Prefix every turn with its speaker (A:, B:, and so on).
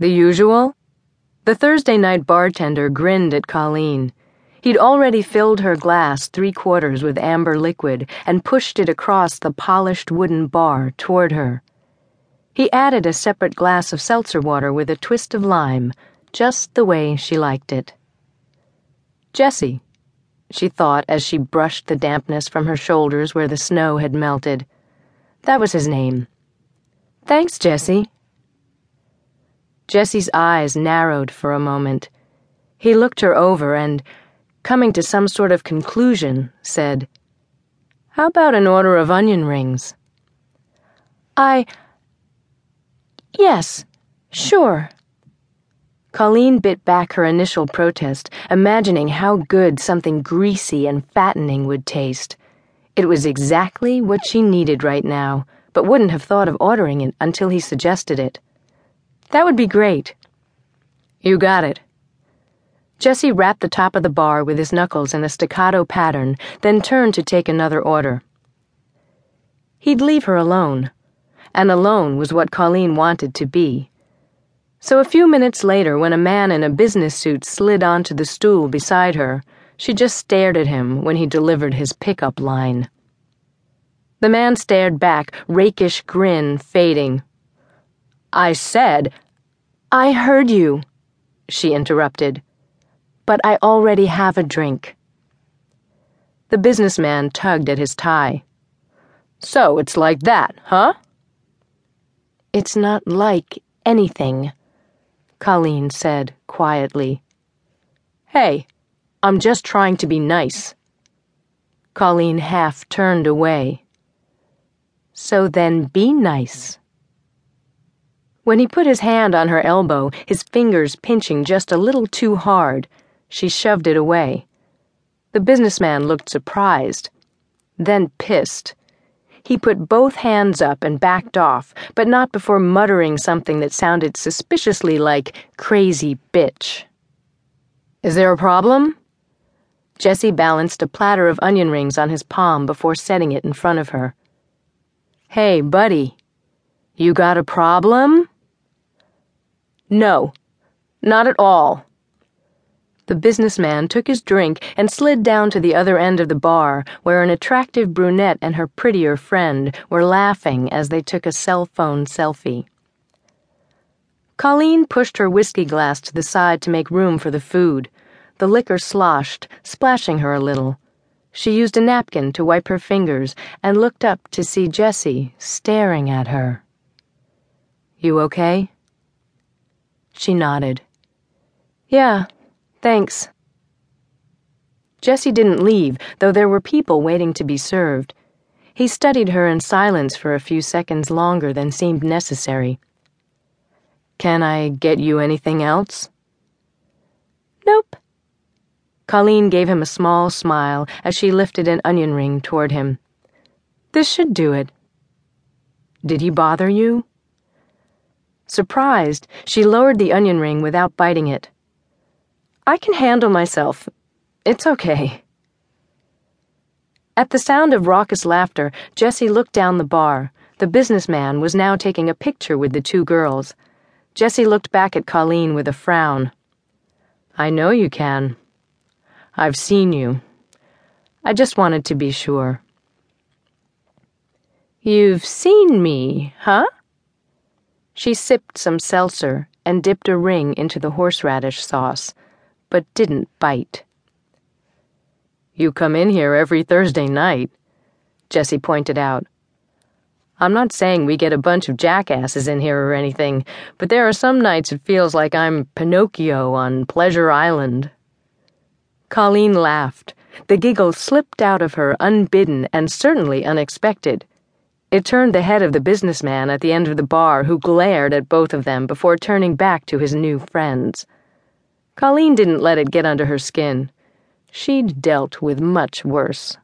A: The usual? The Thursday night bartender grinned at Colleen. He'd already filled her glass three quarters with amber liquid and pushed it across the polished wooden bar toward her. He added a separate glass of seltzer water with a twist of lime, just the way she liked it. Jesse, she thought as she brushed the dampness from her shoulders where the snow had melted. That was his name. Thanks, Jesse. Jesse's eyes narrowed for a moment. He looked her over and, coming to some sort of conclusion, said, How about an order of onion rings? I. Yes, sure. Colleen bit back her initial protest, imagining how good something greasy and fattening would taste. It was exactly what she needed right now, but wouldn't have thought of ordering it until he suggested it. That would be great. You got it. Jesse rapped the top of the bar with his knuckles in a staccato pattern, then turned to take another order. He'd leave her alone, and alone was what Colleen wanted to be. So a few minutes later, when a man in a business suit slid onto the stool beside her, she just stared at him when he delivered his pickup line. The man stared back, rakish grin fading. I said, I heard you, she interrupted. But I already have a drink. The businessman tugged at his tie. So it's like that, huh? It's not like anything. Colleen said quietly. Hey, I'm just trying to be nice. Colleen half turned away. So then be nice. When he put his hand on her elbow, his fingers pinching just a little too hard, she shoved it away. The businessman looked surprised, then pissed. He put both hands up and backed off, but not before muttering something that sounded suspiciously like crazy bitch. Is there a problem? Jesse balanced a platter of onion rings on his palm before setting it in front of her. Hey, buddy, you got a problem? No, not at all. The businessman took his drink and slid down to the other end of the bar, where an attractive brunette and her prettier friend were laughing as they took a cell phone selfie. Colleen pushed her whiskey glass to the side to make room for the food. The liquor sloshed, splashing her a little. She used a napkin to wipe her fingers and looked up to see Jesse staring at her. You okay? She nodded. Yeah. Thanks. Jesse didn't leave, though there were people waiting to be served. He studied her in silence for a few seconds longer than seemed necessary. Can I get you anything else? Nope. Colleen gave him a small smile as she lifted an onion ring toward him. This should do it. Did he bother you? Surprised, she lowered the onion ring without biting it. I can handle myself. It's okay. At the sound of raucous laughter, Jesse looked down the bar. The businessman was now taking a picture with the two girls. Jesse looked back at Colleen with a frown. I know you can. I've seen you. I just wanted to be sure. You've seen me, huh? She sipped some seltzer and dipped a ring into the horseradish sauce but didn't bite. You come in here every Thursday night, Jesse pointed out. I'm not saying we get a bunch of jackasses in here or anything, but there are some nights it feels like I'm Pinocchio on Pleasure Island. Colleen laughed. The giggle slipped out of her unbidden and certainly unexpected. It turned the head of the businessman at the end of the bar, who glared at both of them before turning back to his new friends. Colleen didn't let it get under her skin. She'd dealt with much worse.